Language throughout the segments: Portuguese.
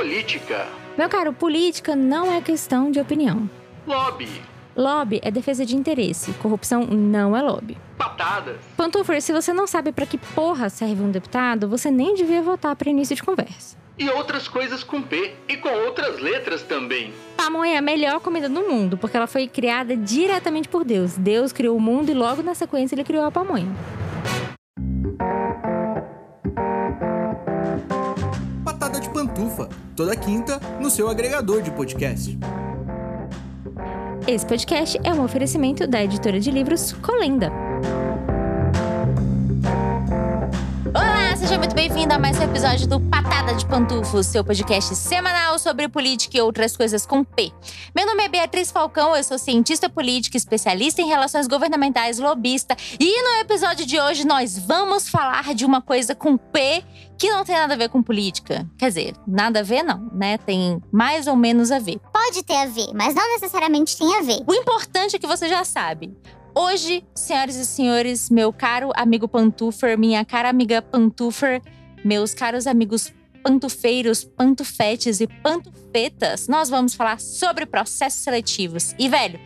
política. Meu caro, política não é questão de opinião. Lobby. Lobby é defesa de interesse. Corrupção não é lobby. Patadas. Pantufer, se você não sabe para que porra serve um deputado, você nem devia votar para início de conversa. E outras coisas com P. E com outras letras também. Pamonha é a melhor comida do mundo, porque ela foi criada diretamente por Deus. Deus criou o mundo e logo na sequência ele criou a pamonha. Toda quinta no seu agregador de podcast. Esse podcast é um oferecimento da editora de livros Colenda. Bem-vindo a mais um episódio do Patada de Pantufo, seu podcast semanal sobre política e outras coisas com P. Meu nome é Beatriz Falcão, eu sou cientista política, especialista em relações governamentais, lobista, e no episódio de hoje nós vamos falar de uma coisa com P que não tem nada a ver com política. Quer dizer, nada a ver não, né? Tem mais ou menos a ver. Pode ter a ver, mas não necessariamente tem a ver. O importante é que você já sabe. Hoje, senhoras e senhores, meu caro amigo Pantufer, minha cara amiga Pantufer, meus caros amigos pantufeiros, pantufetes e pantufetas, nós vamos falar sobre processos seletivos. E, velho,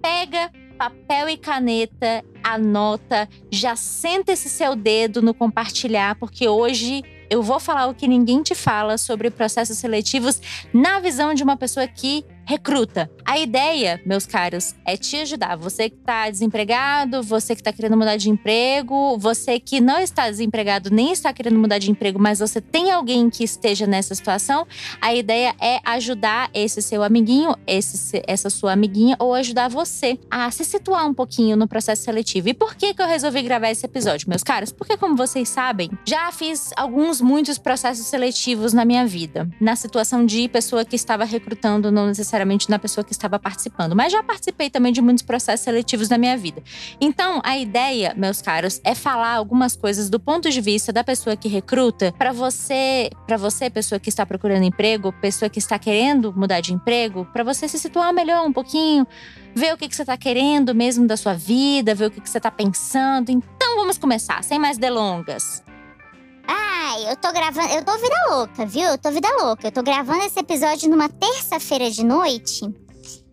pega papel e caneta, anota, já senta esse seu dedo no compartilhar, porque hoje eu vou falar o que ninguém te fala sobre processos seletivos na visão de uma pessoa que recruta. A ideia, meus caros, é te ajudar. Você que está desempregado, você que está querendo mudar de emprego, você que não está desempregado nem está querendo mudar de emprego, mas você tem alguém que esteja nessa situação, a ideia é ajudar esse seu amiguinho, esse, essa sua amiguinha, ou ajudar você a se situar um pouquinho no processo seletivo. E por que, que eu resolvi gravar esse episódio, meus caros? Porque, como vocês sabem, já fiz alguns, muitos processos seletivos na minha vida. Na situação de pessoa que estava recrutando, não necessariamente necessariamente na pessoa que estava participando, mas já participei também de muitos processos seletivos na minha vida. Então, a ideia, meus caros, é falar algumas coisas do ponto de vista da pessoa que recruta para você, para você, pessoa que está procurando emprego, pessoa que está querendo mudar de emprego, para você se situar melhor um pouquinho, ver o que, que você está querendo mesmo da sua vida, ver o que, que você está pensando. Então, vamos começar, sem mais delongas. Ai, eu tô gravando. Eu tô vida louca, viu? Eu tô vida louca. Eu tô gravando esse episódio numa terça-feira de noite.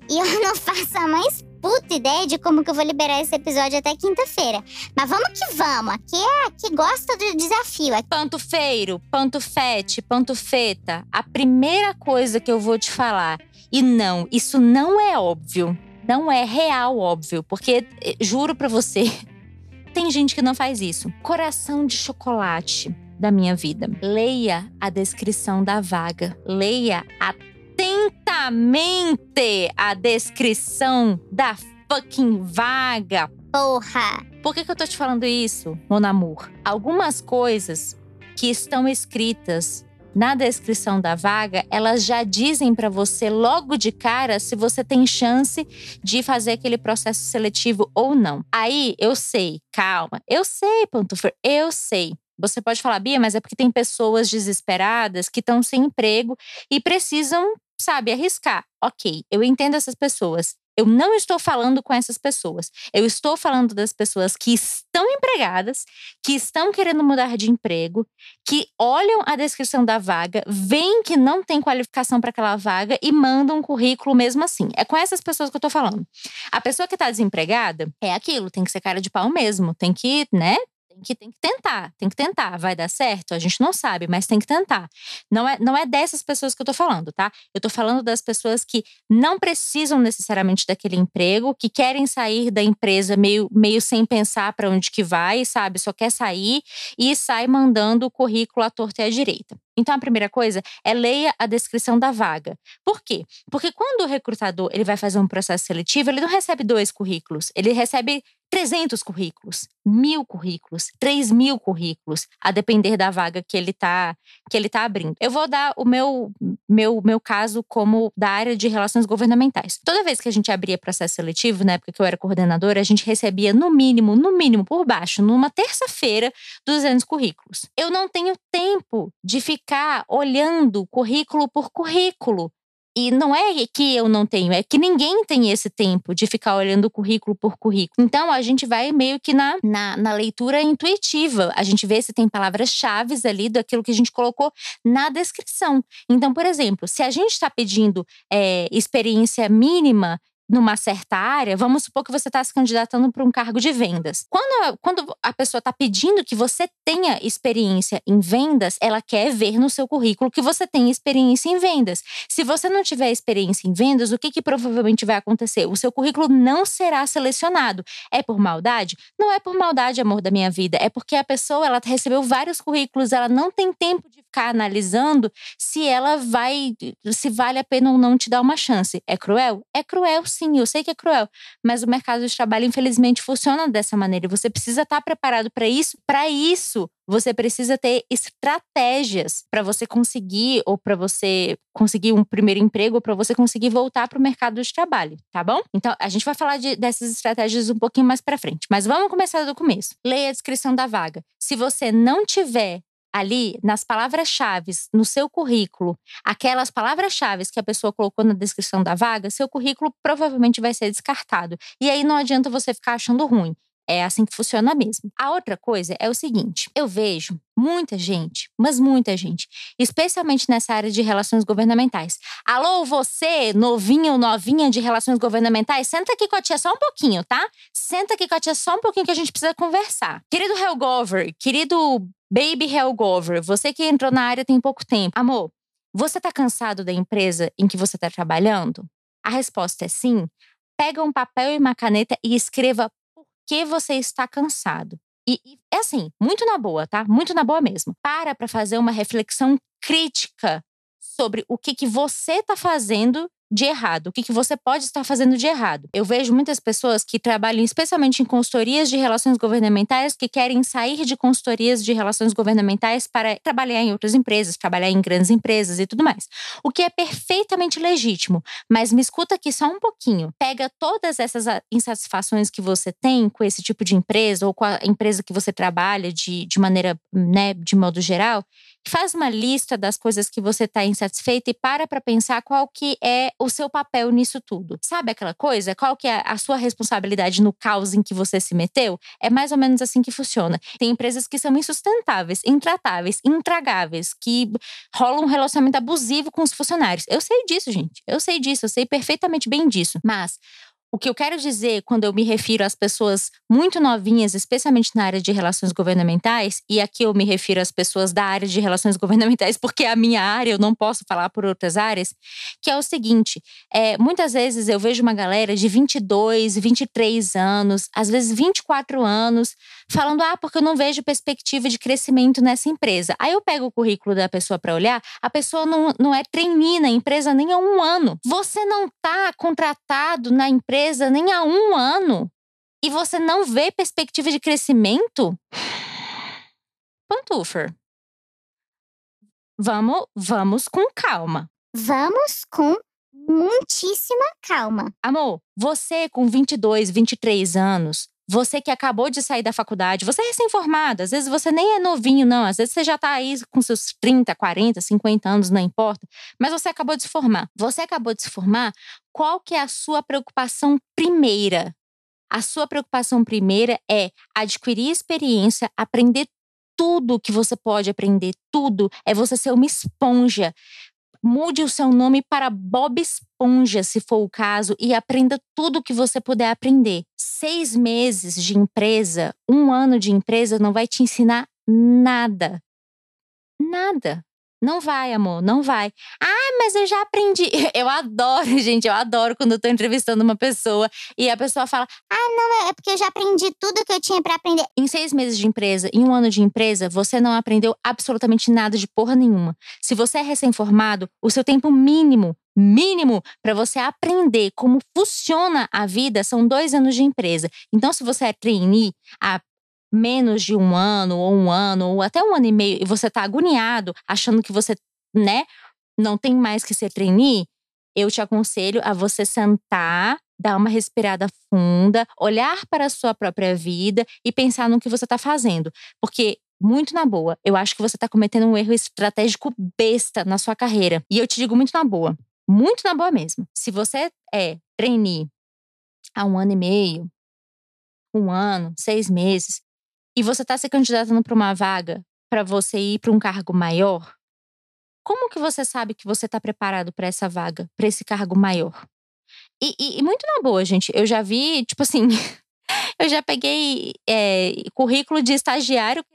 E eu não faço a mais puta ideia de como que eu vou liberar esse episódio até quinta-feira. Mas vamos que vamos. Aqui é aqui gosta do desafio. Pantufeiro, pantufete, pantufeta. A primeira coisa que eu vou te falar. E não, isso não é óbvio. Não é real óbvio. Porque, eh, juro pra você, tem gente que não faz isso. Coração de chocolate da minha vida. Leia a descrição da vaga. Leia atentamente a descrição da fucking vaga. Porra! Por que, que eu tô te falando isso, mon amour? Algumas coisas que estão escritas na descrição da vaga, elas já dizem para você logo de cara se você tem chance de fazer aquele processo seletivo ou não. Aí eu sei, calma, eu sei, Pantufer, eu sei. Você pode falar, Bia, mas é porque tem pessoas desesperadas que estão sem emprego e precisam, sabe, arriscar. Ok, eu entendo essas pessoas. Eu não estou falando com essas pessoas. Eu estou falando das pessoas que estão empregadas, que estão querendo mudar de emprego, que olham a descrição da vaga, veem que não tem qualificação para aquela vaga e mandam um currículo mesmo assim. É com essas pessoas que eu estou falando. A pessoa que está desempregada é aquilo, tem que ser cara de pau mesmo, tem que, né, que, tem que tentar, tem que tentar. Vai dar certo? A gente não sabe, mas tem que tentar. Não é, não é dessas pessoas que eu tô falando, tá? Eu tô falando das pessoas que não precisam necessariamente daquele emprego, que querem sair da empresa meio, meio sem pensar para onde que vai, sabe? Só quer sair e sai mandando o currículo à torta e à direita. Então, a primeira coisa é leia a descrição da vaga. Por quê? Porque quando o recrutador ele vai fazer um processo seletivo, ele não recebe dois currículos, ele recebe 300 currículos, mil currículos, 3 mil currículos, a depender da vaga que ele está que ele tá abrindo. Eu vou dar o meu, meu, meu caso como da área de relações governamentais. Toda vez que a gente abria processo seletivo, na época que eu era coordenadora, a gente recebia no mínimo, no mínimo por baixo, numa terça-feira, 200 currículos. Eu não tenho tempo de ficar olhando currículo por currículo E não é que eu não tenho, é que ninguém tem esse tempo de ficar olhando currículo por currículo. Então a gente vai meio que na, na, na leitura intuitiva. A gente vê se tem palavras-chave ali daquilo que a gente colocou na descrição. Então, por exemplo, se a gente está pedindo é, experiência mínima numa certa área, vamos supor que você está se candidatando para um cargo de vendas. Quando quando a pessoa está pedindo que você tenha experiência em vendas, ela quer ver no seu currículo que você tem experiência em vendas. Se você não tiver experiência em vendas, o que, que provavelmente vai acontecer? O seu currículo não será selecionado. É por maldade? Não é por maldade, amor da minha vida. É porque a pessoa ela recebeu vários currículos, ela não tem tempo de ficar analisando se ela vai, se vale a pena ou não te dar uma chance. É cruel? É cruel, sim, eu sei que é cruel, mas o mercado de trabalho, infelizmente, funciona dessa maneira. E você precisa estar preparado para isso. Para isso, você precisa ter estratégias para você conseguir, ou para você conseguir um primeiro emprego, ou para você conseguir voltar para o mercado de trabalho, tá bom? Então, a gente vai falar de, dessas estratégias um pouquinho mais para frente. Mas vamos começar do começo. Leia a descrição da vaga. Se você não tiver ali nas palavras-chave, no seu currículo, aquelas palavras-chave que a pessoa colocou na descrição da vaga, seu currículo provavelmente vai ser descartado. E aí não adianta você ficar achando ruim. É assim que funciona mesmo. A outra coisa é o seguinte: eu vejo muita gente, mas muita gente, especialmente nessa área de relações governamentais. Alô, você, novinho ou novinha de relações governamentais, senta aqui com a tia só um pouquinho, tá? Senta aqui com a tia só um pouquinho que a gente precisa conversar. Querido Helgover, querido Baby Helgover, você que entrou na área tem pouco tempo. Amor, você tá cansado da empresa em que você tá trabalhando? A resposta é sim. Pega um papel e uma caneta e escreva por que você está cansado. E, e é assim, muito na boa, tá? Muito na boa mesmo. Para para fazer uma reflexão crítica sobre o que, que você tá fazendo de errado? O que, que você pode estar fazendo de errado? Eu vejo muitas pessoas que trabalham especialmente em consultorias de relações governamentais que querem sair de consultorias de relações governamentais para trabalhar em outras empresas, trabalhar em grandes empresas e tudo mais. O que é perfeitamente legítimo, mas me escuta aqui só um pouquinho. Pega todas essas insatisfações que você tem com esse tipo de empresa ou com a empresa que você trabalha de, de maneira, né, de modo geral, faz uma lista das coisas que você está insatisfeita e para para pensar qual que é o seu papel nisso tudo. Sabe aquela coisa? Qual que é a sua responsabilidade no caos em que você se meteu? É mais ou menos assim que funciona. Tem empresas que são insustentáveis, intratáveis, intragáveis, que rolam um relacionamento abusivo com os funcionários. Eu sei disso, gente. Eu sei disso, eu sei perfeitamente bem disso. Mas o que eu quero dizer quando eu me refiro às pessoas muito novinhas, especialmente na área de relações governamentais, e aqui eu me refiro às pessoas da área de relações governamentais, porque é a minha área, eu não posso falar por outras áreas, que é o seguinte: é, muitas vezes eu vejo uma galera de 22, 23 anos, às vezes 24 anos, falando, ah, porque eu não vejo perspectiva de crescimento nessa empresa. Aí eu pego o currículo da pessoa para olhar, a pessoa não, não é trainee na empresa nem há um ano. Você não está contratado na empresa empresa nem há um ano e você não vê perspectiva de crescimento? Pantufer. Vamos, vamos com calma. Vamos com muitíssima calma. Amor, você com 22, 23 anos, você que acabou de sair da faculdade, você é recém-formado, às vezes você nem é novinho, não. Às vezes você já está aí com seus 30, 40, 50 anos, não importa. Mas você acabou de se formar. Você acabou de se formar, qual que é a sua preocupação primeira? A sua preocupação primeira é adquirir experiência, aprender tudo que você pode aprender, tudo. É você ser uma esponja. Mude o seu nome para Bob Esponja, se for o caso, e aprenda tudo o que você puder aprender. Seis meses de empresa, um ano de empresa não vai te ensinar nada. Nada. Não vai, amor, não vai. Ah, mas eu já aprendi. Eu adoro, gente, eu adoro quando eu tô entrevistando uma pessoa e a pessoa fala: Ah, não, é porque eu já aprendi tudo que eu tinha para aprender. Em seis meses de empresa, em um ano de empresa, você não aprendeu absolutamente nada de porra nenhuma. Se você é recém-formado, o seu tempo mínimo mínimo para você aprender como funciona a vida são dois anos de empresa. Então, se você é trainee, a menos de um ano, ou um ano, ou até um ano e meio, e você está agoniado, achando que você, né, não tem mais que ser trainee, eu te aconselho a você sentar, dar uma respirada funda, olhar para a sua própria vida e pensar no que você está fazendo. Porque muito na boa. Eu acho que você está cometendo um erro estratégico besta na sua carreira. E eu te digo muito na boa. Muito na boa mesmo. Se você é trainee há um ano e meio, um ano, seis meses, e você está se candidatando para uma vaga para você ir para um cargo maior, como que você sabe que você está preparado para essa vaga, para esse cargo maior? E, e, e, muito na boa, gente. Eu já vi, tipo assim, eu já peguei é, currículo de estagiário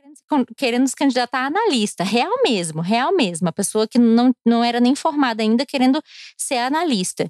querendo, se candidatar a analista. Real mesmo, real mesmo. A pessoa que não, não era nem formada ainda querendo ser analista.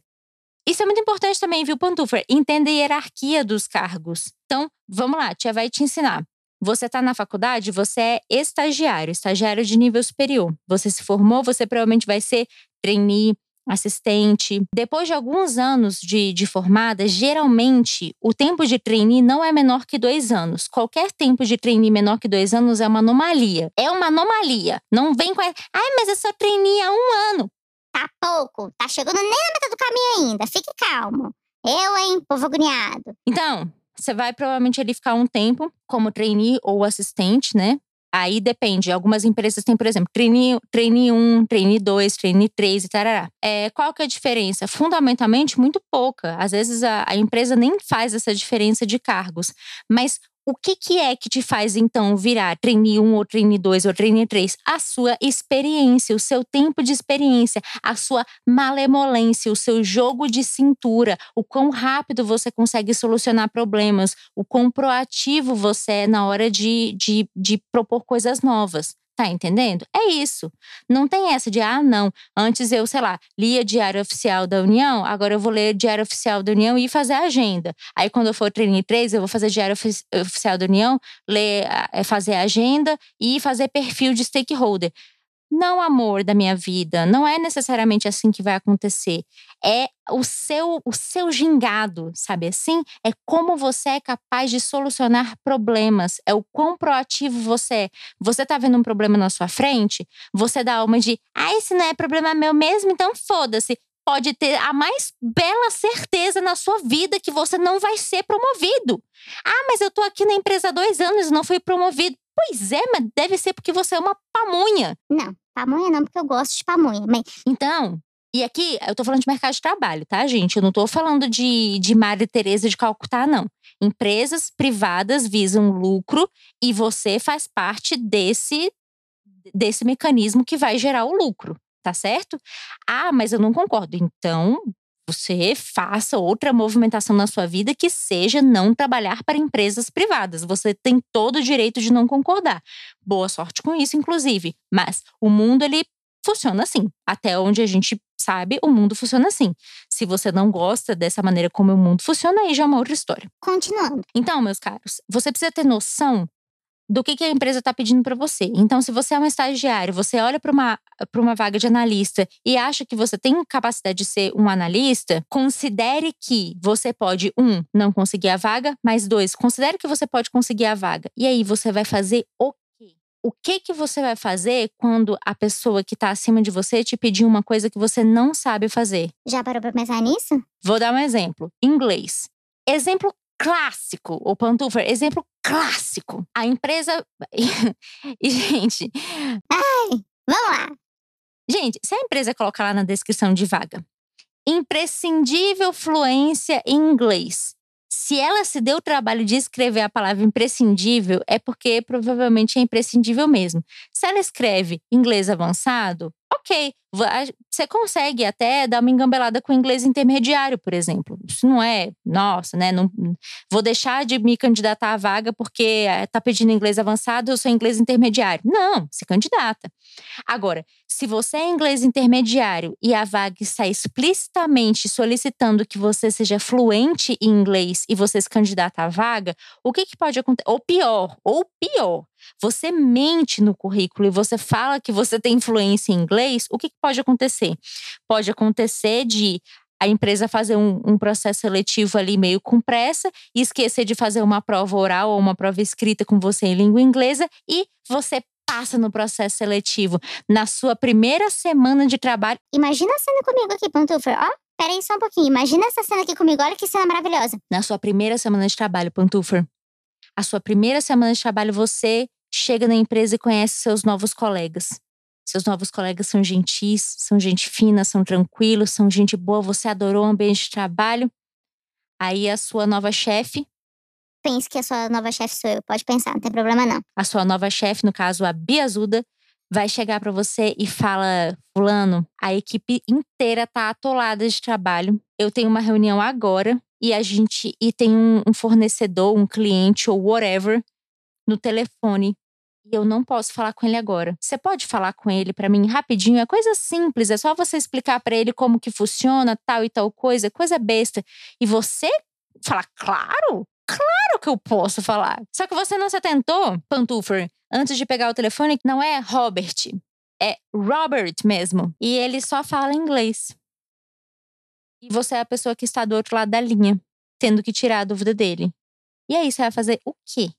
Isso é muito importante também, viu, Pantufer? Entenda a hierarquia dos cargos. Então, vamos lá, a tia vai te ensinar. Você está na faculdade, você é estagiário, estagiário de nível superior. Você se formou, você provavelmente vai ser trainee, assistente. Depois de alguns anos de, de formada, geralmente o tempo de trainee não é menor que dois anos. Qualquer tempo de trainee menor que dois anos é uma anomalia. É uma anomalia. Não vem com. A... Ai, mas eu sou trainee há um ano. Tá pouco. Tá chegando nem na metade do caminho ainda. Fique calmo. Eu, hein, povo agoniado. Então, você vai provavelmente ali ficar um tempo como trainee ou assistente, né? Aí depende. Algumas empresas têm, por exemplo, trainee, trainee 1, trainee 2, trainee 3 e tarará. É, qual que é a diferença? Fundamentalmente, muito pouca. Às vezes a, a empresa nem faz essa diferença de cargos. Mas o que, que é que te faz, então, virar trainee 1 ou trainee 2 ou trainee 3? A sua experiência, o seu tempo de experiência, a sua malemolência, o seu jogo de cintura, o quão rápido você consegue solucionar problemas, o quão proativo você é na hora de, de, de propor coisas novas. Tá entendendo? É isso. Não tem essa de, ah, não. Antes eu, sei lá, lia Diário Oficial da União, agora eu vou ler Diário Oficial da União e fazer a agenda. Aí quando eu for treinar três, eu vou fazer Diário Oficial da União, ler, eh, fazer a agenda e fazer perfil de stakeholder. Não, amor da minha vida, não é necessariamente assim que vai acontecer. É o seu o seu gingado, sabe assim? É como você é capaz de solucionar problemas, é o quão proativo você é. Você tá vendo um problema na sua frente, você dá uma de, ah, esse não é problema meu mesmo, então foda-se. Pode ter a mais bela certeza na sua vida que você não vai ser promovido. Ah, mas eu tô aqui na empresa há dois anos e não fui promovido. Pois é, mas deve ser porque você é uma pamunha. Não, pamunha não, porque eu gosto de pamunha. Mas... Então, e aqui eu tô falando de mercado de trabalho, tá, gente? Eu não tô falando de, de Maria Tereza de Calcutá, não. Empresas privadas visam lucro e você faz parte desse, desse mecanismo que vai gerar o lucro, tá certo? Ah, mas eu não concordo. Então, você faça outra movimentação na sua vida que seja não trabalhar para empresas privadas. Você tem todo o direito de não concordar. Boa sorte com isso, inclusive. Mas o mundo ele funciona assim. Até onde a gente sabe, o mundo funciona assim. Se você não gosta dessa maneira como o mundo funciona, aí já é uma outra história. Continuando. Então, meus caros, você precisa ter noção do que, que a empresa está pedindo para você. Então, se você é um estagiário, você olha para uma, uma vaga de analista e acha que você tem capacidade de ser um analista, considere que você pode, um, não conseguir a vaga, mas dois, considere que você pode conseguir a vaga. E aí você vai fazer o quê? O que que você vai fazer quando a pessoa que está acima de você te pedir uma coisa que você não sabe fazer? Já parou para pensar nisso? Vou dar um exemplo. Inglês. Exemplo clássico, o Pantufer, exemplo clássico. A empresa. e, gente. Ai, vamos lá. Gente, se a empresa colocar lá na descrição de vaga, imprescindível fluência em inglês. Se ela se deu o trabalho de escrever a palavra imprescindível, é porque provavelmente é imprescindível mesmo. Se ela escreve inglês avançado, ok, você consegue até dar uma engambelada com inglês intermediário, por exemplo. Isso não é, nossa, né? Não, vou deixar de me candidatar à vaga porque está pedindo inglês avançado, eu sou inglês intermediário. Não, se candidata. Agora, se você é inglês intermediário e a vaga está explicitamente solicitando que você seja fluente em inglês e você se candidata à vaga, o que, que pode acontecer? Ou pior, ou pior, você mente no currículo e você fala que você tem influência em inglês, o que, que pode acontecer? Pode acontecer de a empresa fazer um, um, processo seletivo ali meio com pressa e esquecer de fazer uma prova oral ou uma prova escrita com você em língua inglesa e você passa no processo seletivo na sua primeira semana de trabalho. Imagina a cena comigo aqui, Pantufer. Ó, peraí só um pouquinho. Imagina essa cena aqui comigo. Olha que cena maravilhosa. Na sua primeira semana de trabalho, Pantufer. A sua primeira semana de trabalho, você chega na empresa e conhece seus novos colegas. Seus novos colegas são gentis, são gente fina, são tranquilos, são gente boa, você adorou o ambiente de trabalho. Aí a sua nova chefe, Pense que a sua nova chefe sou eu. Pode pensar, não tem problema não. a sua nova chefe, no caso a Biazuda, vai chegar para você e fala: Fulano, a equipe inteira tá atolada de trabalho. Eu tenho uma reunião agora e a gente e tem um, um fornecedor, um cliente ou whatever no telefone. E eu não posso falar com ele agora. Você pode falar com ele para mim rapidinho? É coisa simples, é só você explicar para ele como que funciona, tal e tal coisa, coisa besta. E você falar, claro, claro que eu posso falar. Só que você não se atentou, Pantufer, antes de pegar o telefone, não é Robert, é Robert mesmo. E ele só fala inglês. E você é a pessoa que está do outro lado da linha, tendo que tirar a dúvida dele. E aí, você vai fazer o quê?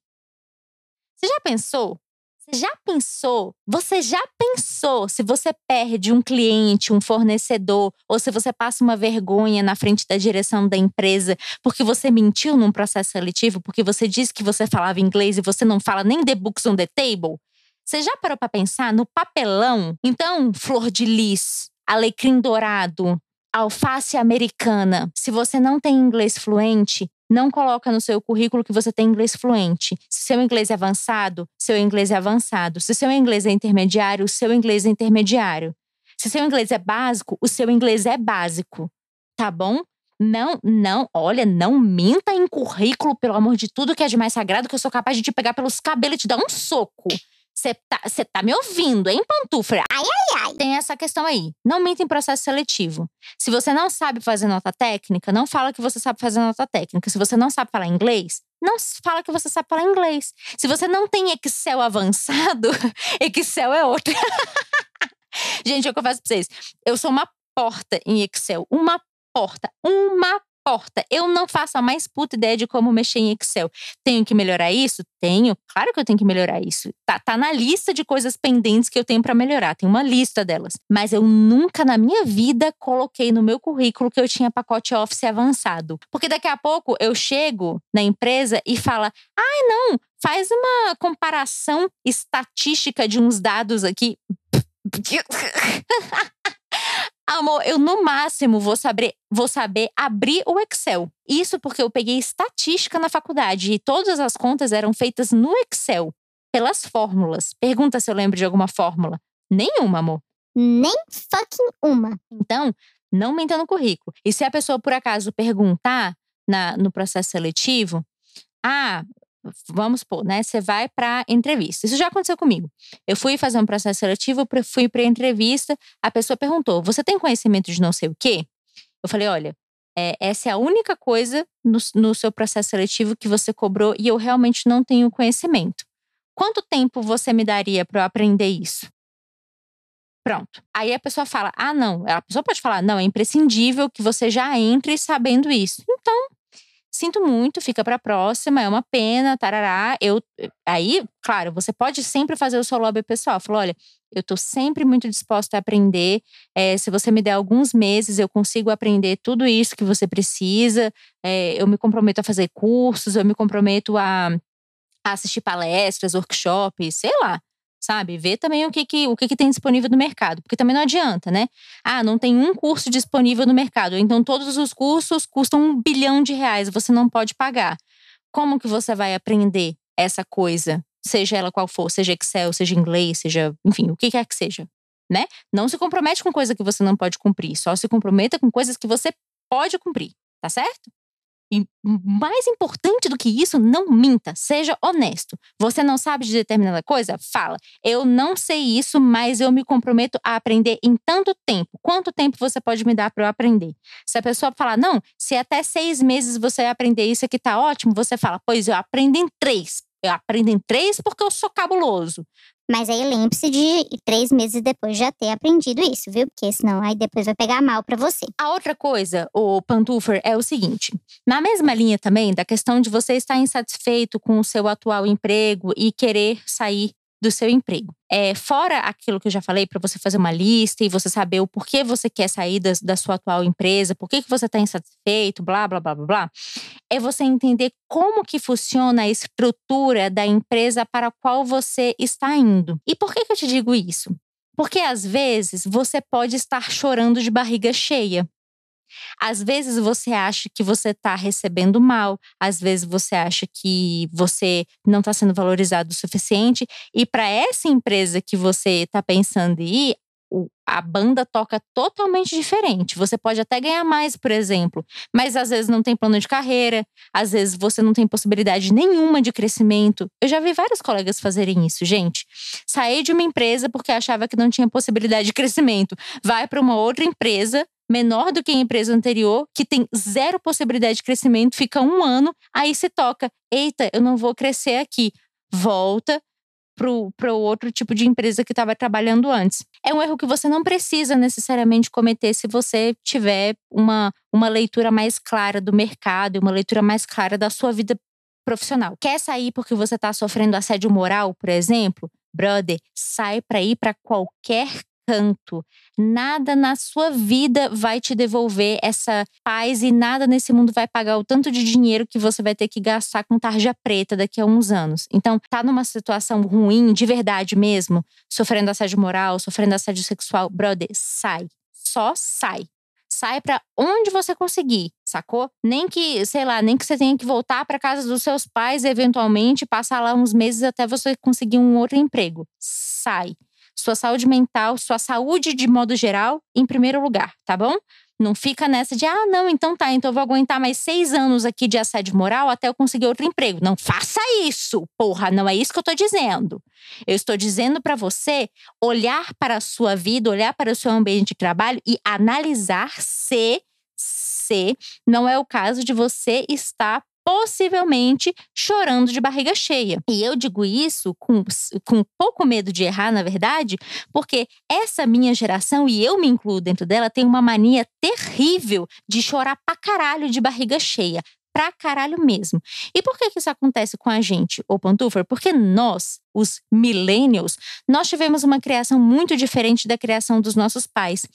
Você já pensou? Você já pensou? Você já pensou se você perde um cliente, um fornecedor, ou se você passa uma vergonha na frente da direção da empresa porque você mentiu num processo seletivo, porque você disse que você falava inglês e você não fala nem the books on the table? Você já parou para pensar no papelão? Então, flor de lis, alecrim dourado, alface americana. Se você não tem inglês fluente, não coloca no seu currículo que você tem inglês fluente. Se seu inglês é avançado, seu inglês é avançado. Se seu inglês é intermediário, o seu inglês é intermediário. Se seu inglês é básico, o seu inglês é básico. Tá bom? Não, não, olha, não minta em currículo, pelo amor de tudo que é de mais sagrado, que eu sou capaz de te pegar pelos cabelos e te dar um soco. Você tá, cê tá me ouvindo, hein, pantufa? Ai, ai, ai. Tem essa questão aí. Não minta em processo seletivo. Se você não sabe fazer nota técnica, não fala que você sabe fazer nota técnica. Se você não sabe falar inglês, não fala que você sabe falar inglês. Se você não tem Excel avançado, Excel é outra. Gente, o que eu faço pra vocês. Eu sou uma porta em Excel. Uma porta. Uma porta. Eu não faço a mais puta ideia de como mexer em Excel. Tenho que melhorar isso? Tenho. Claro que eu tenho que melhorar isso. Tá, tá na lista de coisas pendentes que eu tenho para melhorar. Tem uma lista delas. Mas eu nunca na minha vida coloquei no meu currículo que eu tinha pacote Office avançado. Porque daqui a pouco eu chego na empresa e fala: ai, não, faz uma comparação estatística de uns dados aqui. Amor, eu no máximo vou saber, vou saber abrir o Excel. Isso porque eu peguei estatística na faculdade e todas as contas eram feitas no Excel, pelas fórmulas. Pergunta se eu lembro de alguma fórmula. Nenhuma, amor. Nem fucking uma. Então, não minta no currículo. E se a pessoa, por acaso, perguntar na, no processo seletivo, ah, vamos supor, né? Você vai para entrevista. Isso já aconteceu comigo. Eu fui fazer um processo seletivo, fui para entrevista, a pessoa perguntou: "Você tem conhecimento de não sei o quê?" Eu falei: "Olha, é, essa é a única coisa no, no seu processo seletivo que você cobrou e eu realmente não tenho conhecimento. Quanto tempo você me daria para eu aprender isso?" Pronto. Aí a pessoa fala: "Ah, não." A pessoa pode falar: "Não, é imprescindível que você já entre sabendo isso." Então, Sinto muito, fica para próxima, é uma pena, tarará. Eu, aí, claro, você pode sempre fazer o seu lobby pessoal. Falou, olha, eu tô sempre muito disposta a aprender. É, se você me der alguns meses, eu consigo aprender tudo isso que você precisa. É, eu me comprometo a fazer cursos, eu me comprometo a, a assistir palestras, workshops, sei lá. Sabe? Ver também o que, que, o que, que tem disponível no mercado. Porque também não adianta, né? Ah, não tem um curso disponível no mercado. Então, todos os cursos custam um bilhão de reais. Você não pode pagar. Como que você vai aprender essa coisa? Seja ela qual for, seja Excel, seja inglês, seja, enfim, o que quer que seja, né? Não se compromete com coisa que você não pode cumprir, só se comprometa com coisas que você pode cumprir, tá certo? E mais importante do que isso, não minta, seja honesto. Você não sabe de determinada coisa? Fala. Eu não sei isso, mas eu me comprometo a aprender em tanto tempo. Quanto tempo você pode me dar para eu aprender? Se a pessoa falar, não, se até seis meses você aprender isso aqui tá ótimo, você fala, pois eu aprendo em três. Eu aprendo em três porque eu sou cabuloso. Mas aí lembre-se de três meses depois já ter aprendido isso, viu? Porque senão aí depois vai pegar mal pra você. A outra coisa, o Pantufer, é o seguinte: na mesma linha também da questão de você estar insatisfeito com o seu atual emprego e querer sair do seu emprego. É, fora aquilo que eu já falei, para você fazer uma lista e você saber o porquê você quer sair da, da sua atual empresa, por que você está insatisfeito, blá, blá, blá, blá, blá, é você entender como que funciona a estrutura da empresa para a qual você está indo. E por que, que eu te digo isso? Porque às vezes você pode estar chorando de barriga cheia. Às vezes você acha que você está recebendo mal, às vezes você acha que você não está sendo valorizado o suficiente. E para essa empresa que você está pensando em ir, a banda toca totalmente diferente. Você pode até ganhar mais, por exemplo, mas às vezes não tem plano de carreira, às vezes você não tem possibilidade nenhuma de crescimento. Eu já vi vários colegas fazerem isso, gente. Sair de uma empresa porque achava que não tinha possibilidade de crescimento, vai para uma outra empresa menor do que a empresa anterior, que tem zero possibilidade de crescimento, fica um ano, aí se toca. Eita, eu não vou crescer aqui. Volta, para o outro tipo de empresa que estava trabalhando antes. É um erro que você não precisa necessariamente cometer se você tiver uma, uma leitura mais clara do mercado, uma leitura mais clara da sua vida profissional. Quer sair porque você está sofrendo assédio moral, por exemplo? Brother, sai para ir para qualquer canto. Nada na sua vida vai te devolver essa paz e nada nesse mundo vai pagar o tanto de dinheiro que você vai ter que gastar com tarja preta daqui a uns anos. Então, tá numa situação ruim, de verdade mesmo, sofrendo assédio moral, sofrendo assédio sexual, brother, sai. Só sai sai para onde você conseguir, sacou? Nem que, sei lá, nem que você tenha que voltar para casa dos seus pais eventualmente, passar lá uns meses até você conseguir um outro emprego. Sai sua saúde mental, sua saúde de modo geral em primeiro lugar, tá bom? Não fica nessa de, ah, não, então tá, então eu vou aguentar mais seis anos aqui de assédio moral até eu conseguir outro emprego. Não faça isso, porra, não é isso que eu tô dizendo. Eu estou dizendo para você olhar para a sua vida, olhar para o seu ambiente de trabalho e analisar se, se não é o caso de você estar possivelmente chorando de barriga cheia. E eu digo isso com, com pouco medo de errar, na verdade, porque essa minha geração, e eu me incluo dentro dela, tem uma mania terrível de chorar pra caralho de barriga cheia pra caralho mesmo. E por que, que isso acontece com a gente, ô Pantufer? Porque nós, os millennials, nós tivemos uma criação muito diferente da criação dos nossos pais.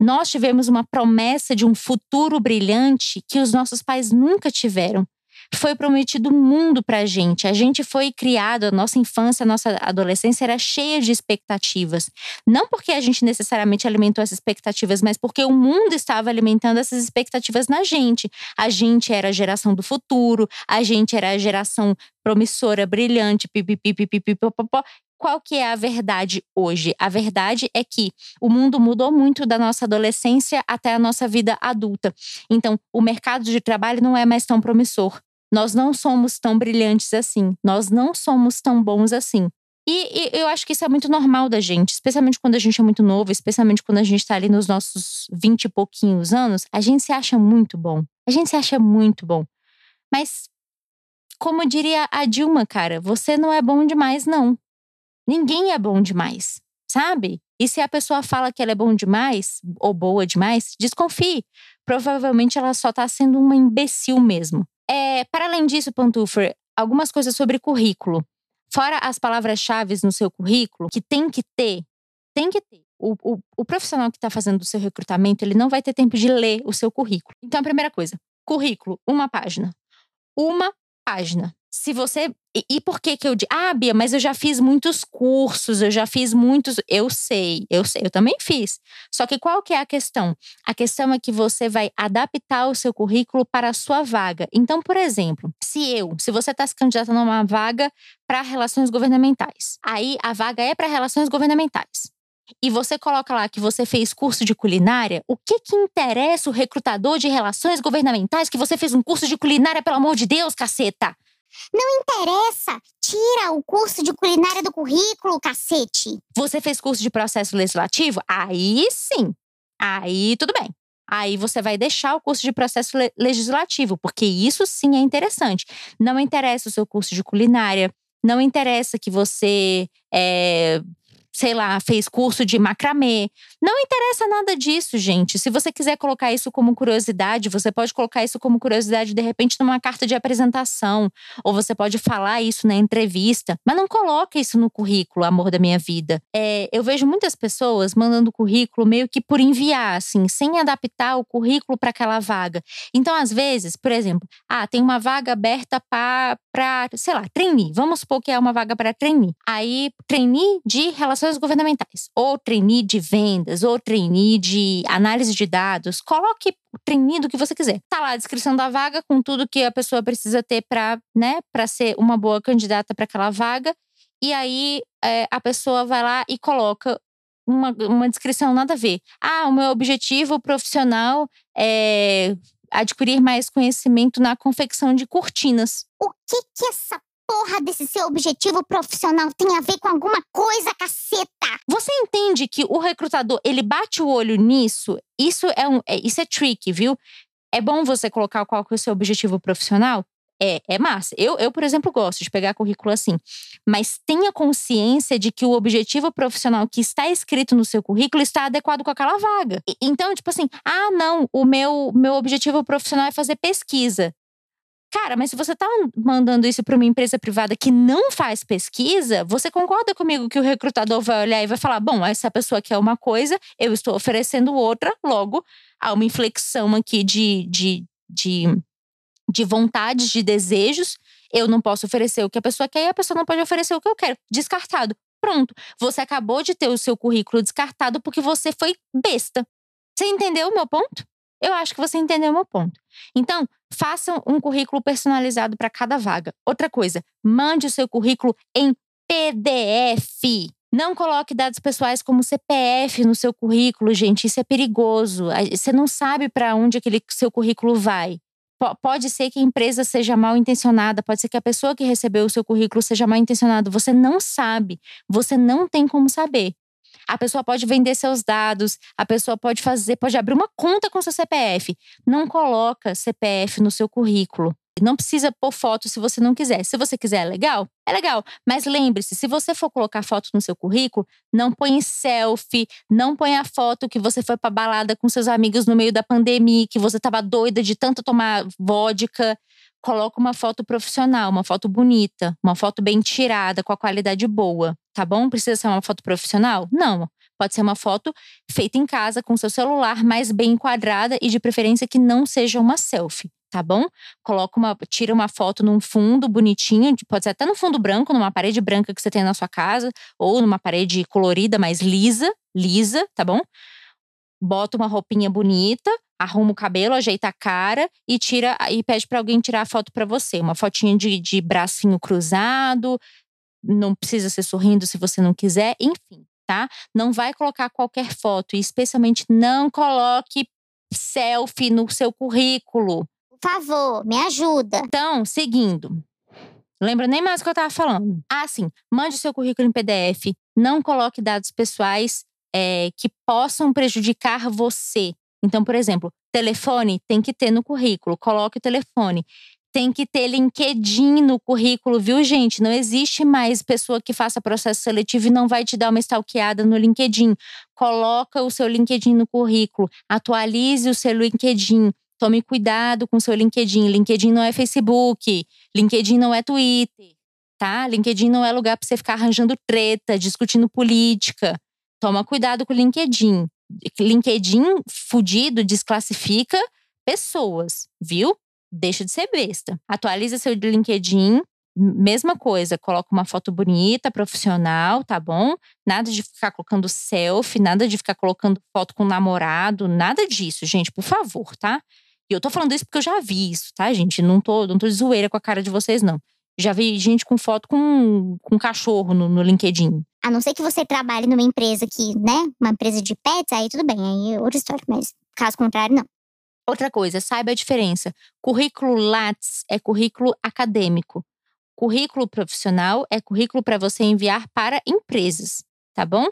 Nós tivemos uma promessa de um futuro brilhante que os nossos pais nunca tiveram foi prometido um mundo pra gente. A gente foi criado, a nossa infância, a nossa adolescência era cheia de expectativas. Não porque a gente necessariamente alimentou essas expectativas, mas porque o mundo estava alimentando essas expectativas na gente. A gente era a geração do futuro, a gente era a geração promissora, brilhante, pipipipipipipopopó. Qual que é a verdade hoje? A verdade é que o mundo mudou muito da nossa adolescência até a nossa vida adulta. Então, o mercado de trabalho não é mais tão promissor. Nós não somos tão brilhantes assim. Nós não somos tão bons assim. E, e, eu acho que isso é muito normal da gente, especialmente quando a gente é muito novo, especialmente quando a gente tá ali nos nossos vinte e pouquinhos anos, a gente se acha muito bom. A gente se acha muito bom. Mas, como diria a Dilma, cara, você não é bom demais, não. Ninguém é bom demais, sabe? E se a pessoa fala que ela é bom demais ou boa demais, desconfie. Provavelmente ela só tá sendo uma imbecil mesmo. É, para além disso, Pantufer, algumas coisas sobre currículo. Fora as palavras-chave no seu currículo, que tem que ter, tem que ter. O, o, o profissional que está fazendo o seu recrutamento, ele não vai ter tempo de ler o seu currículo. Então, a primeira coisa, currículo, uma página. Uma página se você. E, por que que eu? Ah, Bia, mas eu já fiz muitos cursos, eu já fiz muitos. Eu sei, eu sei, eu também fiz. Só que qual que é a questão? A questão é que você vai adaptar o seu currículo para a sua vaga. Então, por exemplo, se eu, se você está se candidatando a uma vaga para relações governamentais, aí a vaga é para relações governamentais e você coloca lá que você fez curso de culinária, o que que interessa o recrutador de relações governamentais que você fez um curso de culinária, pelo amor de Deus, caceta? Não interessa. Tira o curso de culinária do currículo, cacete. Você fez curso de processo legislativo? Aí sim. Aí tudo bem. Aí você vai deixar o curso de processo legislativo, porque isso sim é interessante. Não interessa o seu curso de culinária, não interessa que você é, sei lá, fez curso de macramê. Não interessa nada disso, gente. Se você quiser colocar isso como curiosidade, você pode colocar isso como curiosidade de repente numa carta de apresentação, ou você pode falar isso na entrevista, mas não coloque isso no currículo, amor da minha vida. É, eu vejo muitas pessoas mandando currículo meio que por enviar, assim, sem adaptar o currículo para aquela vaga. Então, às vezes, por exemplo, ah, tem uma vaga aberta para, sei lá, trainee. Vamos supor que é uma vaga para trainee. Aí, trainee de relações posições governamentais, ou trainee de vendas, ou trainee de análise de dados, coloque o trainee do que você quiser. Tá lá a descrição da vaga com tudo que a pessoa precisa ter para, né, para ser uma boa candidata para aquela vaga. E aí é, a pessoa vai lá e coloca uma, uma descrição nada a ver. Ah, o meu objetivo profissional é adquirir mais conhecimento na confecção de cortinas. O que que essa porra desse seu objetivo profissional tem a ver com alguma coisa, caceta? Você entende que o recrutador, ele bate o olho nisso? Isso é um, é, isso é tricky, viu? É bom você colocar qual que é o seu objetivo profissional? É, é massa. Eu, eu, por exemplo, gosto de pegar currículo assim. Mas tenha consciência de que o objetivo profissional que está escrito no seu currículo está adequado com aquela vaga. E, então, tipo assim, ah, não, o meu, meu objetivo profissional é fazer pesquisa. Cara, mas se você está mandando isso para uma empresa privada que não faz pesquisa, você concorda comigo que o recrutador vai olhar e vai falar: bom, essa pessoa quer uma coisa, eu estou oferecendo outra, logo há uma inflexão aqui de, de, de de vontades, de desejos. Eu não posso oferecer o que a pessoa quer e a pessoa não pode oferecer o que eu quero. Descartado. Pronto. Você acabou de ter o seu currículo descartado porque você foi besta. Você entendeu o meu ponto? Eu acho que você entendeu o meu ponto. Então, faça um currículo personalizado para cada vaga. Outra coisa, mande o seu currículo em PDF. Não coloque dados pessoais como CPF no seu currículo, gente. Isso é perigoso. Você não sabe para onde aquele seu currículo vai pode ser que a empresa seja mal intencionada, pode ser que a pessoa que recebeu o seu currículo seja mal intencionada. Você não sabe, você não tem como saber. A pessoa pode vender seus dados, a pessoa pode fazer, pode abrir uma conta com seu CPF. Não coloca CPF no seu currículo. Não precisa pôr foto se você não quiser. Se você quiser, é legal? É legal. Mas lembre-se, se você for colocar foto no seu currículo, não põe selfie, não põe a foto que você foi pra balada com seus amigos no meio da pandemia, que você tava doida de tanto tomar vodka. Coloca uma foto profissional, uma foto bonita, uma foto bem tirada, com a qualidade boa, tá bom? Precisa ser uma foto profissional? Não. Pode ser uma foto feita em casa com seu celular, mais bem enquadrada e de preferência que não seja uma selfie tá bom? Coloca uma, tira uma foto num fundo bonitinho, pode ser até no fundo branco, numa parede branca que você tem na sua casa, ou numa parede colorida, mais lisa, lisa, tá bom? Bota uma roupinha bonita, arruma o cabelo, ajeita a cara e tira e pede para alguém tirar a foto para você, uma fotinha de, de bracinho cruzado, não precisa ser sorrindo se você não quiser, enfim, tá? Não vai colocar qualquer foto e especialmente não coloque selfie no seu currículo favor, me ajuda. Então, seguindo. Lembra nem mais o que eu estava falando. Ah, sim. Mande seu currículo em PDF. Não coloque dados pessoais é, que possam prejudicar você. Então, por exemplo, telefone tem que ter no currículo. Coloque o telefone. Tem que ter LinkedIn no currículo, viu, gente? Não existe mais pessoa que faça processo seletivo e não vai te dar uma stalkeada no LinkedIn. Coloca o seu LinkedIn no currículo. Atualize o seu LinkedIn. Tome cuidado com seu LinkedIn. LinkedIn não é Facebook, LinkedIn não é Twitter, tá? LinkedIn não é lugar para você ficar arranjando treta, discutindo política. Toma cuidado com o LinkedIn. LinkedIn fudido desclassifica pessoas, viu? Deixa de ser besta. Atualiza seu LinkedIn, mesma coisa, coloca uma foto bonita, profissional, tá bom? Nada de ficar colocando selfie, nada de ficar colocando foto com namorado, nada disso, gente, por favor, tá? E eu tô falando isso porque eu já vi isso, tá, gente? Não tô, não tô de zoeira com a cara de vocês, não. Já vi gente com foto com, com cachorro no, no LinkedIn. A não ser que você trabalhe numa empresa que, né? Uma empresa de pets, aí tudo bem, aí é outra história. Mas caso contrário, não. Outra coisa, saiba a diferença. Currículo Lattes é currículo acadêmico. Currículo profissional é currículo para você enviar para empresas, tá bom?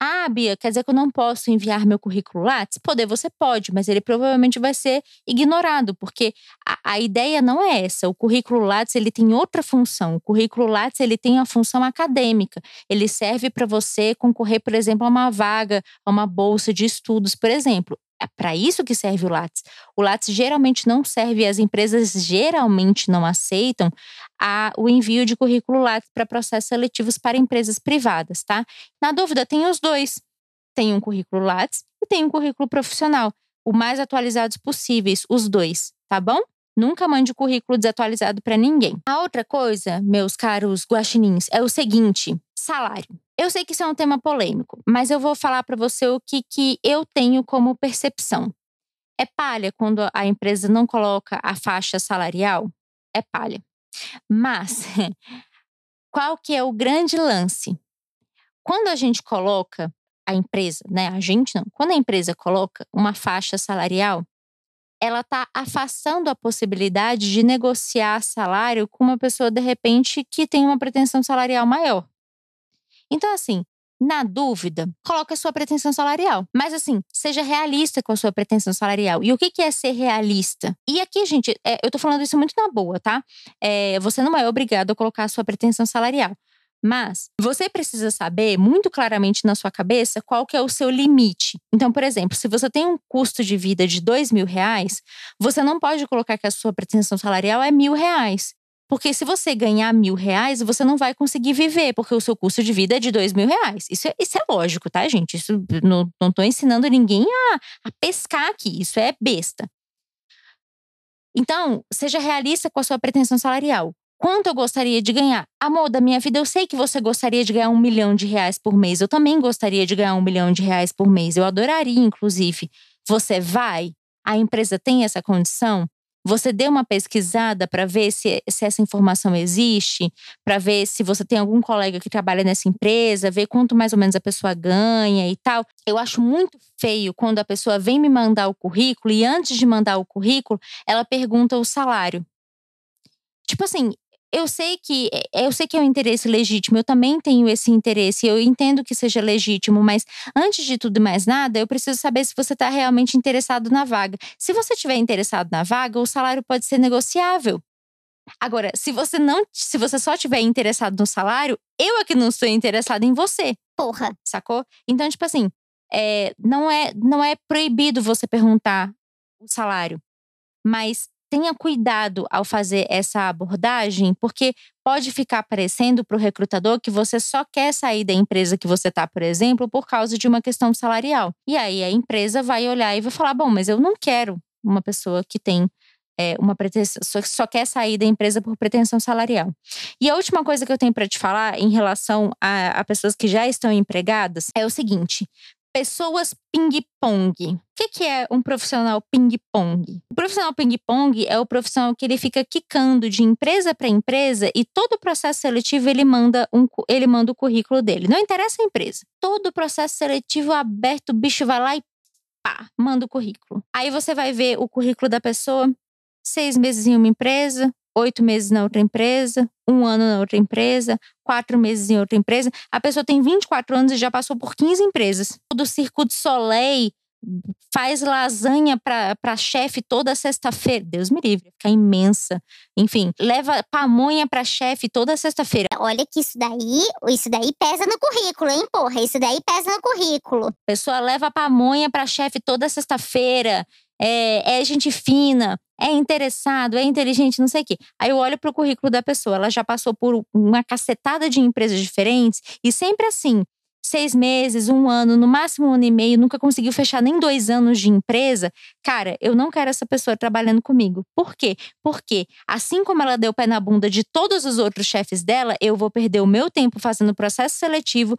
Ah, Bia, quer dizer que eu não posso enviar meu currículo Lattes? Poder você pode, mas ele provavelmente vai ser ignorado, porque a, a, ideia não é essa. O currículo Lattes ele tem outra função. O currículo Lattes ele tem a função acadêmica. Ele serve para você concorrer, por exemplo, a uma vaga, a uma bolsa de estudos, por exemplo. Para isso que serve o Lattes. O Lattes geralmente não serve, as empresas geralmente não aceitam a, o envio de currículo Lattes para processos seletivos para empresas privadas, tá? Na dúvida, tem os dois. Tem um currículo Lattes e tem um currículo profissional. O mais atualizados possíveis, os dois, tá bom? Nunca mande currículo desatualizado para ninguém. A outra coisa, meus caros guaxinins, é o seguinte: salário. Eu sei que isso é um tema polêmico, mas eu vou falar para você o que, que eu tenho como percepção. É palha quando a empresa não coloca a faixa salarial? É palha. Mas qual que é o grande lance? Quando a gente coloca a empresa, né? A gente não. Quando a empresa coloca uma faixa salarial, ela está afastando a possibilidade de negociar salário com uma pessoa, de repente, que tem uma pretensão salarial maior. Então, assim, na dúvida, coloque a sua pretensão salarial. Mas assim, seja realista com a sua pretensão salarial. E o que é ser realista? E aqui, gente, é, eu tô falando isso muito na boa, tá? É, você não é obrigado a colocar a sua pretensão salarial. Mas você precisa saber muito claramente na sua cabeça qual que é o seu limite. Então, por exemplo, se você tem um custo de vida de dois mil reais, você não pode colocar que a sua pretensão salarial é mil reais. Porque se você ganhar mil reais, você não vai conseguir viver, porque o seu custo de vida é de dois mil reais. Isso é, isso é lógico, tá, gente? Isso não, não tô ensinando ninguém a, a pescar aqui. Isso é besta. Então, seja realista com a sua pretensão salarial. Quanto eu gostaria de ganhar? Amor da minha vida, eu sei que você gostaria de ganhar um milhão de reais por mês. Eu também gostaria de ganhar um milhão de reais por mês. Eu adoraria, inclusive. Você vai? A empresa tem essa condição? Você deu uma pesquisada para ver se, se essa informação existe, para ver se você tem algum colega que trabalha nessa empresa, ver quanto mais ou menos a pessoa ganha e tal. Eu acho muito feio quando a pessoa vem me mandar o currículo e antes de mandar o currículo, ela pergunta o salário. Tipo assim, eu sei que eu sei que é um interesse legítimo, eu também tenho esse interesse, eu entendo que seja legítimo, mas antes de tudo e mais nada, eu preciso saber se você está realmente interessado na vaga. Se você estiver interessado na vaga, o salário pode ser negociável. Agora, se você não, se você só estiver interessado no salário, eu é que não estou interessado em você. Porra. Sacou? Então, tipo assim, é, não é não é proibido você perguntar o salário, mas tenha cuidado ao fazer essa abordagem, porque pode ficar parecendo para o recrutador que você só quer sair da empresa que você está, por exemplo, por causa de uma questão salarial. E aí a empresa vai olhar e vai falar: bom, mas eu não quero uma pessoa que tem é, uma pretensão, só, só quer sair da empresa por pretensão salarial. E a última coisa que eu tenho para te falar em relação a, a, pessoas que já estão empregadas é o seguinte: pessoas ping-pong. O que, que é um profissional ping-pong? O profissional ping-pong é o profissional que ele fica quicando de empresa para empresa e todo o processo seletivo ele manda, um, ele manda o currículo dele. Não interessa a empresa. Todo o processo seletivo aberto, o bicho vai lá e pá, manda o currículo. Aí você vai ver o currículo da pessoa, seis meses em uma empresa, oito meses na outra empresa, um ano na outra empresa, quatro meses em outra empresa. A pessoa tem 24 anos e já passou por 15 empresas. Do Circo de Soleil faz lasanha para chefe toda sexta-feira. Deus me livre, fica imensa. Enfim, leva pamonha para chefe toda sexta-feira. Olha que isso daí, isso daí pesa no currículo, hein, porra? Isso daí pesa no currículo. A pessoa leva pamonha para chefe toda sexta-feira é, é gente fina, é interessado, é inteligente, não sei o quê. Aí eu olho para o currículo da pessoa, ela já passou por uma cacetada de empresas diferentes e sempre assim, seis meses, um ano, no máximo um ano e meio, nunca conseguiu fechar nem dois anos de empresa, cara, eu não quero essa pessoa trabalhando comigo. Por quê? Porque assim como ela deu pé na bunda de todos os outros chefes dela, eu vou perder o meu tempo fazendo processo seletivo,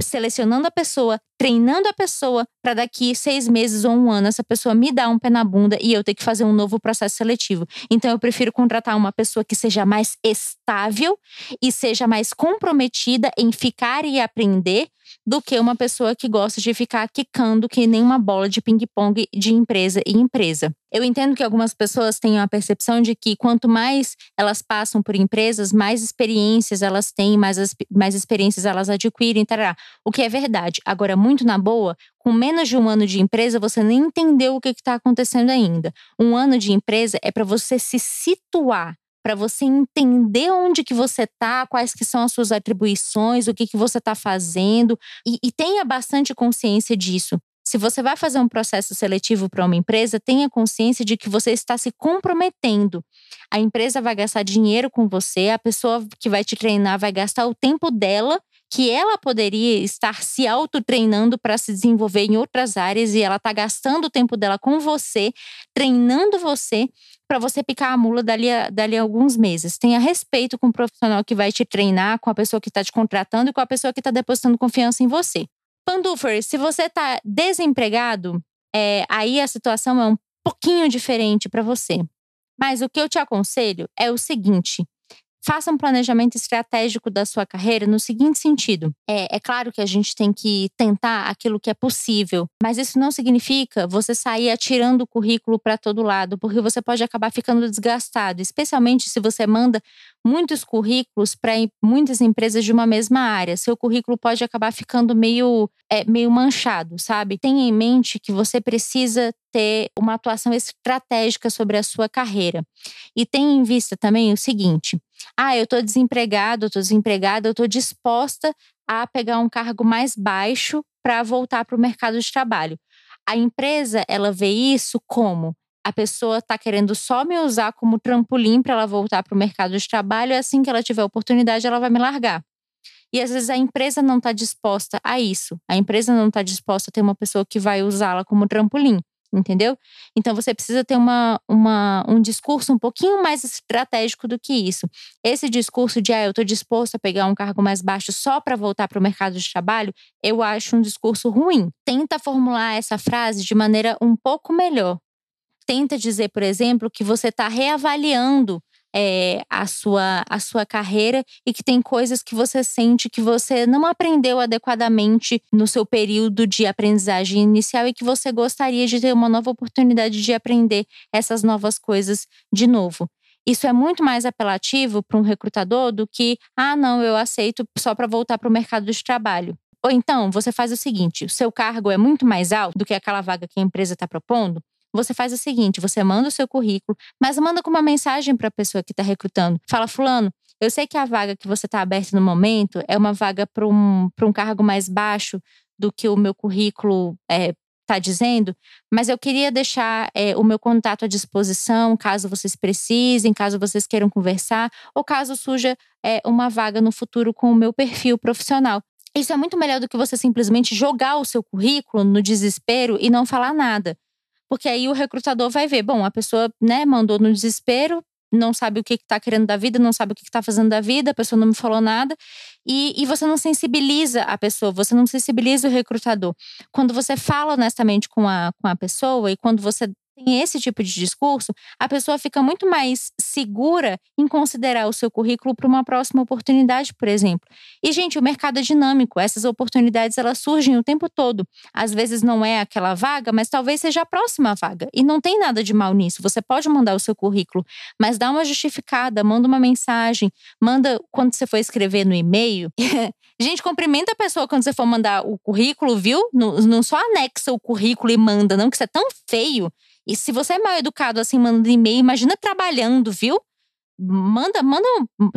selecionando a pessoa, treinando a pessoa para daqui seis meses ou um ano essa pessoa me dar um pé na bunda e eu ter que fazer um novo processo seletivo. Então eu prefiro contratar uma pessoa que seja mais estável e seja mais comprometida em ficar e aprender do que uma pessoa que gosta de ficar quicando que nem uma bola de ping-pong de empresa em empresa. Eu entendo que algumas pessoas têm a percepção de que quanto mais elas passam por empresas, mais experiências elas têm, mais, mais experiências elas adquirem, tarará. o que é verdade. Agora, muito na boa, com menos de um ano de empresa, você nem entendeu o que está acontecendo ainda. Um ano de empresa é para você se situar para você entender onde que você está, quais que são as suas atribuições, o que que você está fazendo e, e tenha bastante consciência disso. Se você vai fazer um processo seletivo para uma empresa, tenha consciência de que você está se comprometendo. A empresa vai gastar dinheiro com você, a pessoa que vai te treinar vai gastar o tempo dela que ela poderia estar se autotreinando para se desenvolver em outras áreas e ela está gastando o tempo dela com você, treinando você para você picar a mula dali a, dali a alguns meses. Tenha respeito com o profissional que vai te treinar, com a pessoa que está te contratando e com a pessoa que está depositando confiança em você. Pandufer, se você está desempregado, é, aí a situação é um pouquinho diferente para você. Mas o que eu te aconselho é o seguinte: Faça um planejamento estratégico da sua carreira no seguinte sentido: é, é, claro que a gente tem que tentar aquilo que é possível, mas isso não significa você sair atirando o currículo para todo lado, porque você pode acabar ficando desgastado, especialmente se você manda muitos currículos para muitas empresas de uma mesma área. Seu currículo pode acabar ficando meio, é, meio manchado, sabe? Tenha em mente que você precisa ter uma atuação estratégica sobre a sua carreira. E tenha em vista também o seguinte: ah, eu estou desempregado, eu estou desempregada, eu estou disposta a pegar um cargo mais baixo para voltar para o mercado de trabalho. A empresa, ela vê isso como a pessoa está querendo só me usar como trampolim para ela voltar para o mercado de trabalho, e assim que ela tiver oportunidade, ela vai me largar. E às vezes a empresa não está disposta a isso. A empresa não está disposta a ter uma pessoa que vai usá-la como trampolim entendeu? Então você precisa ter uma, uma, um discurso um pouquinho mais estratégico do que isso. Esse discurso de ah, eu estou disposto a pegar um cargo mais baixo só para voltar para o mercado de trabalho, eu acho um discurso ruim. Tenta formular essa frase de maneira um pouco melhor. Tenta dizer, por exemplo, que você está reavaliando é, a, sua, a sua carreira e que tem coisas que você sente que você não aprendeu adequadamente no seu período de aprendizagem inicial e que você gostaria de ter uma nova oportunidade de aprender essas novas coisas de novo. Isso é muito mais apelativo para um recrutador do que, ah, não, eu aceito só para voltar para o mercado de trabalho. Ou então, você faz o seguinte: o seu cargo é muito mais alto do que aquela vaga que a empresa está propondo, você faz o seguinte: você manda o seu currículo, mas manda com uma mensagem para a pessoa que está recrutando. Fala, Fulano, eu sei que a vaga que você está aberta no momento é uma vaga para um, um cargo mais baixo do que o meu currículo é, está dizendo, mas eu queria deixar é, o meu contato à disposição, caso vocês precisem, caso vocês queiram conversar, ou caso surja é, uma vaga no futuro com o meu perfil profissional. Isso é muito melhor do que você simplesmente jogar o seu currículo no desespero e não falar nada. Porque aí o recrutador vai ver, bom, a pessoa, né, mandou no desespero, não sabe o que está querendo da vida, não sabe o que está fazendo da vida, a pessoa não me falou nada. E, e você não sensibiliza a pessoa, você não sensibiliza o recrutador. Quando você fala honestamente com a, com a pessoa e quando você tem esse tipo de discurso, a pessoa fica muito mais segura em considerar o seu currículo para uma próxima oportunidade, por exemplo. E gente, o mercado é dinâmico, essas oportunidades elas surgem o tempo todo. Às vezes não é aquela vaga, mas talvez seja a próxima vaga. E não tem nada de mal nisso. Você pode mandar o seu currículo, mas dá uma justificada, manda uma mensagem, manda quando você for escrever no e-mail. gente, cumprimenta a pessoa quando você for mandar o currículo, viu? Não, não só anexa o currículo e manda, não, que isso é tão feio. E se você é mal educado assim, mandando e-mail, imagina trabalhando, viu? Manda, manda,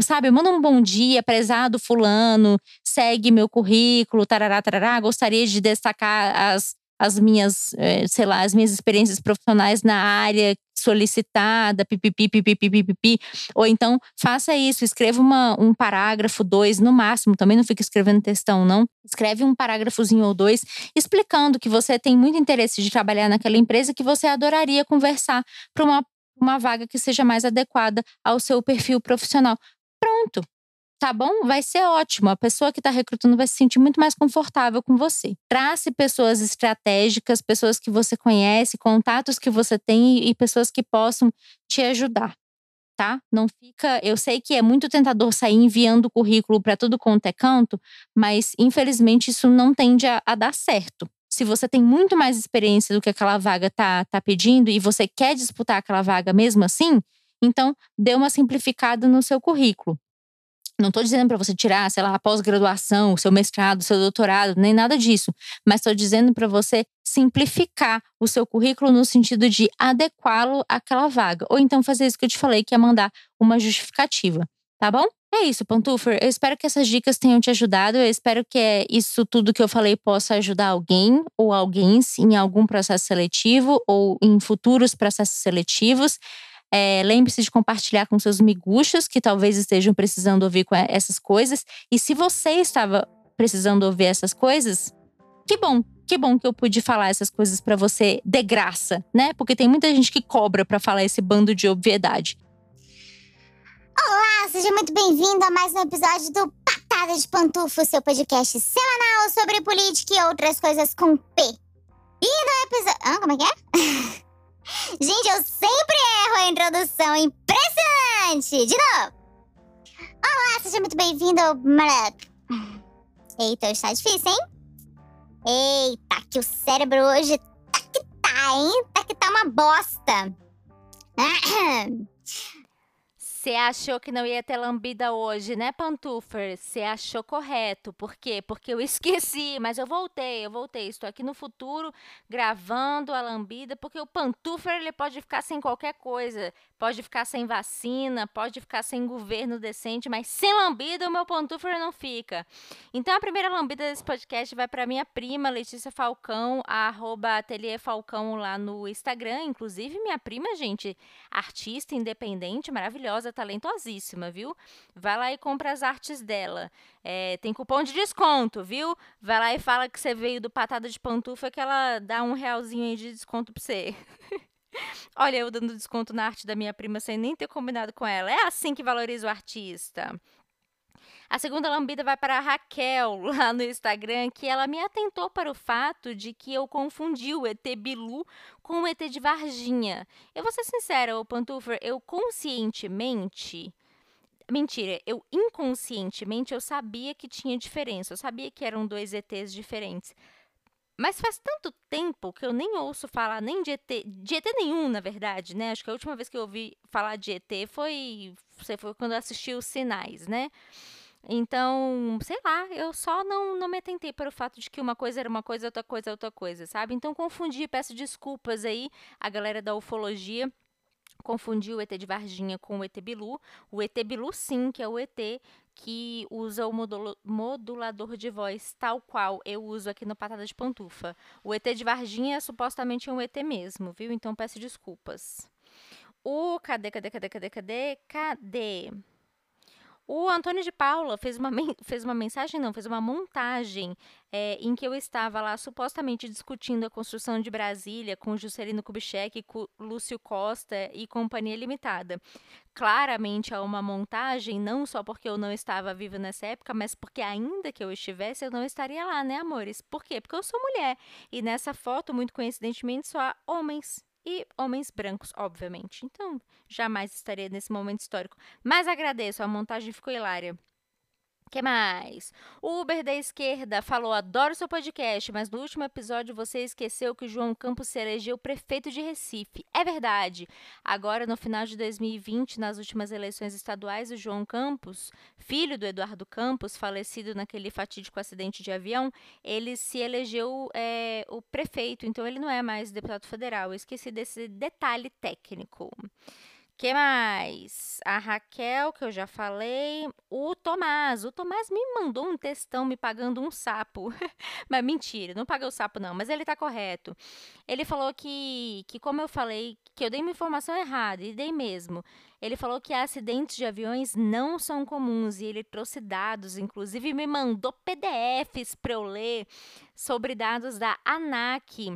sabe, manda um bom dia, prezado fulano, segue meu currículo, tarará, tarará. Gostaria de destacar as, as minhas, eh, sei lá, as minhas experiências profissionais na área solicitada, pipipi, pipipi, pipipi. Ou então, faça isso, escreva uma, um parágrafo, dois no máximo, também não fica escrevendo textão, não. Escreve um parágrafozinho ou dois, explicando que você tem muito interesse de trabalhar naquela empresa, que você adoraria conversar para uma, uma vaga que seja mais adequada ao seu perfil profissional. Pronto, tá bom? Vai ser ótimo. A pessoa que está recrutando vai se sentir muito mais confortável com você. Trace pessoas estratégicas, pessoas que você conhece, contatos que você tem e pessoas que possam te ajudar. Tá? Não fica. Eu sei que é muito tentador sair enviando currículo para tudo quanto é canto, mas infelizmente isso não tende a, a dar certo se você tem muito mais experiência do que aquela vaga tá, tá pedindo e você quer disputar aquela vaga mesmo assim, então dê uma simplificada no seu currículo. Não estou dizendo para você tirar, sei lá, a pós-graduação, seu mestrado, o seu doutorado, nem nada disso. Mas estou dizendo para você simplificar o seu currículo no sentido de adequá-lo àquela vaga. Ou então fazer isso que eu te falei, que é mandar uma justificativa. Tá bom? É isso, Pantufer. Eu espero que essas dicas tenham te ajudado. Eu espero que é isso tudo que eu falei possa ajudar alguém ou alguém em algum processo seletivo ou em futuros processos seletivos. É, Lembre-se de compartilhar com seus miguxos que talvez estejam precisando ouvir com essas coisas. E se você estava precisando ouvir essas coisas, que bom, que bom que eu pude falar essas coisas para você de graça, né? Porque tem muita gente que cobra para falar esse bando de obviedade. Olá, seja muito bem-vindo a mais um episódio do Patada de Pantufo, seu podcast semanal sobre política e outras coisas com P. E no episódio. Ah, como é que é? Gente, eu sempre erro a introdução. Impressionante! De novo! Olá, seja muito bem-vindo ao. Eita, está difícil, hein? Eita, que o cérebro hoje tá que tá, hein? Tá que tá uma bosta. Você achou que não ia ter lambida hoje, né, Pantufer? Você achou correto. Por quê? Porque eu esqueci, mas eu voltei, eu voltei. Estou aqui no futuro gravando a lambida, porque o Pantufer ele pode ficar sem qualquer coisa. Pode ficar sem vacina, pode ficar sem governo decente, mas sem lambida o meu Pantufer não fica. Então a primeira lambida desse podcast vai para minha prima Letícia Falcão, arroba Falcão lá no Instagram. Inclusive, minha prima, gente, artista independente, maravilhosa talentosíssima, viu? Vai lá e compra as artes dela. É, tem cupom de desconto, viu? Vai lá e fala que você veio do Patada de Pantufa que ela dá um realzinho aí de desconto pra você. Olha, eu dando desconto na arte da minha prima sem nem ter combinado com ela. É assim que valoriza o artista. A segunda lambida vai para a Raquel, lá no Instagram, que ela me atentou para o fato de que eu confundi o ET Bilu com o ET de Varginha. Eu vou ser sincera, o Pantufer, eu conscientemente Mentira, eu inconscientemente eu sabia que tinha diferença, eu sabia que eram dois ETs diferentes. Mas faz tanto tempo que eu nem ouço falar nem de ET, de ET nenhum, na verdade, né? Acho que a última vez que eu ouvi falar de ET foi, foi quando eu assisti os Sinais, né? Então, sei lá, eu só não, não me atentei para o fato de que uma coisa era uma coisa, outra coisa outra coisa, sabe? Então, confundi, peço desculpas aí a galera da ufologia. Confundi o ET de Varginha com o ET Bilu. O ET Bilu, sim, que é o ET que usa o modulador de voz tal qual eu uso aqui no Patada de Pantufa. O ET de Varginha é supostamente um ET mesmo, viu? Então peço desculpas. O cadê, cadê, cadê, cadê, cadê? Cadê? O Antônio de Paula fez uma, fez uma mensagem, não, fez uma montagem é, em que eu estava lá supostamente discutindo a construção de Brasília com Juscelino Kubitschek, com Lúcio Costa e Companhia Limitada. Claramente há uma montagem, não só porque eu não estava viva nessa época, mas porque ainda que eu estivesse, eu não estaria lá, né, amores? Por quê? Porque eu sou mulher. E nessa foto, muito coincidentemente, só há homens e homens brancos, obviamente. Então, jamais estaria nesse momento histórico. Mas agradeço, a montagem ficou hilária que mais? O Uber da esquerda falou: adoro seu podcast, mas no último episódio você esqueceu que João Campos se elegeu prefeito de Recife. É verdade. Agora, no final de 2020, nas últimas eleições estaduais, o João Campos, filho do Eduardo Campos, falecido naquele fatídico acidente de avião, ele se elegeu é, o prefeito, então ele não é mais deputado federal. Eu esqueci desse detalhe técnico que mais? A Raquel, que eu já falei. O Tomás. O Tomás me mandou um textão me pagando um sapo. mas mentira, não paguei o sapo, não. Mas ele tá correto. Ele falou que, que, como eu falei, que eu dei uma informação errada, e dei mesmo. Ele falou que acidentes de aviões não são comuns e ele trouxe dados, inclusive me mandou PDFs para eu ler sobre dados da ANAC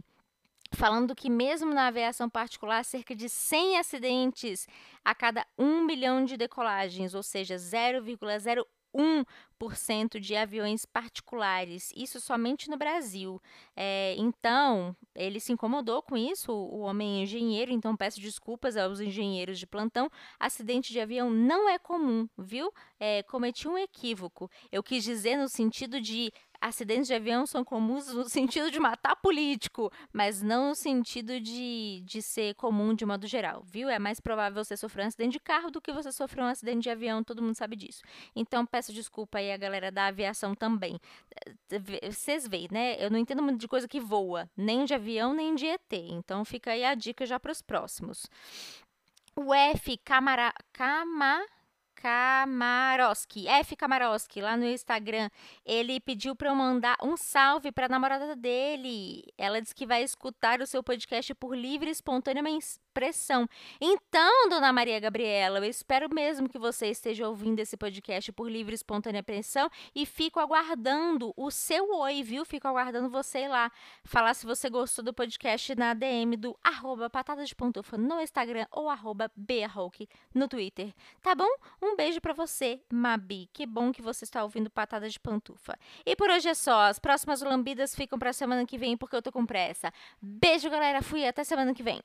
falando que mesmo na aviação particular, cerca de 100 acidentes a cada 1 milhão de decolagens, ou seja, 0,01% de aviões particulares, isso somente no Brasil. É, então, ele se incomodou com isso, o homem engenheiro, então peço desculpas aos engenheiros de plantão. Acidente de avião não é comum, viu? É, cometi um equívoco. Eu quis dizer no sentido de acidentes de avião são comuns no sentido de matar político, mas não no sentido de, de ser comum de modo geral, viu? É mais provável você sofrer um acidente de carro do que você sofrer um acidente de avião, todo mundo sabe disso. Então, peço desculpa aí a galera da aviação também. Vocês veem, né? Eu não entendo muito de coisa que voa, nem de avião, nem de ET. Então, fica aí a dica já para os próximos. O F, Camara, Cama, Kamaroski, F Kamaroski, lá no Instagram. Ele pediu para eu mandar um salve para a namorada dele. Ela disse que vai escutar o seu podcast por livre e espontânea pressão. Então, dona Maria Gabriela, eu espero mesmo que você esteja ouvindo esse podcast por livre e espontânea pressão e fico aguardando o seu oi, viu? Fico aguardando você lá falar se você gostou do podcast na DM do arroba patada de pantufa no Instagram ou arroba no Twitter. Tá bom? Um beijo para você, Mabi. Que bom que você está ouvindo Patada de Pantufa. E por hoje é só. As próximas lambidas ficam para semana que vem porque eu tô com pressa. Beijo, galera. Fui até semana que vem.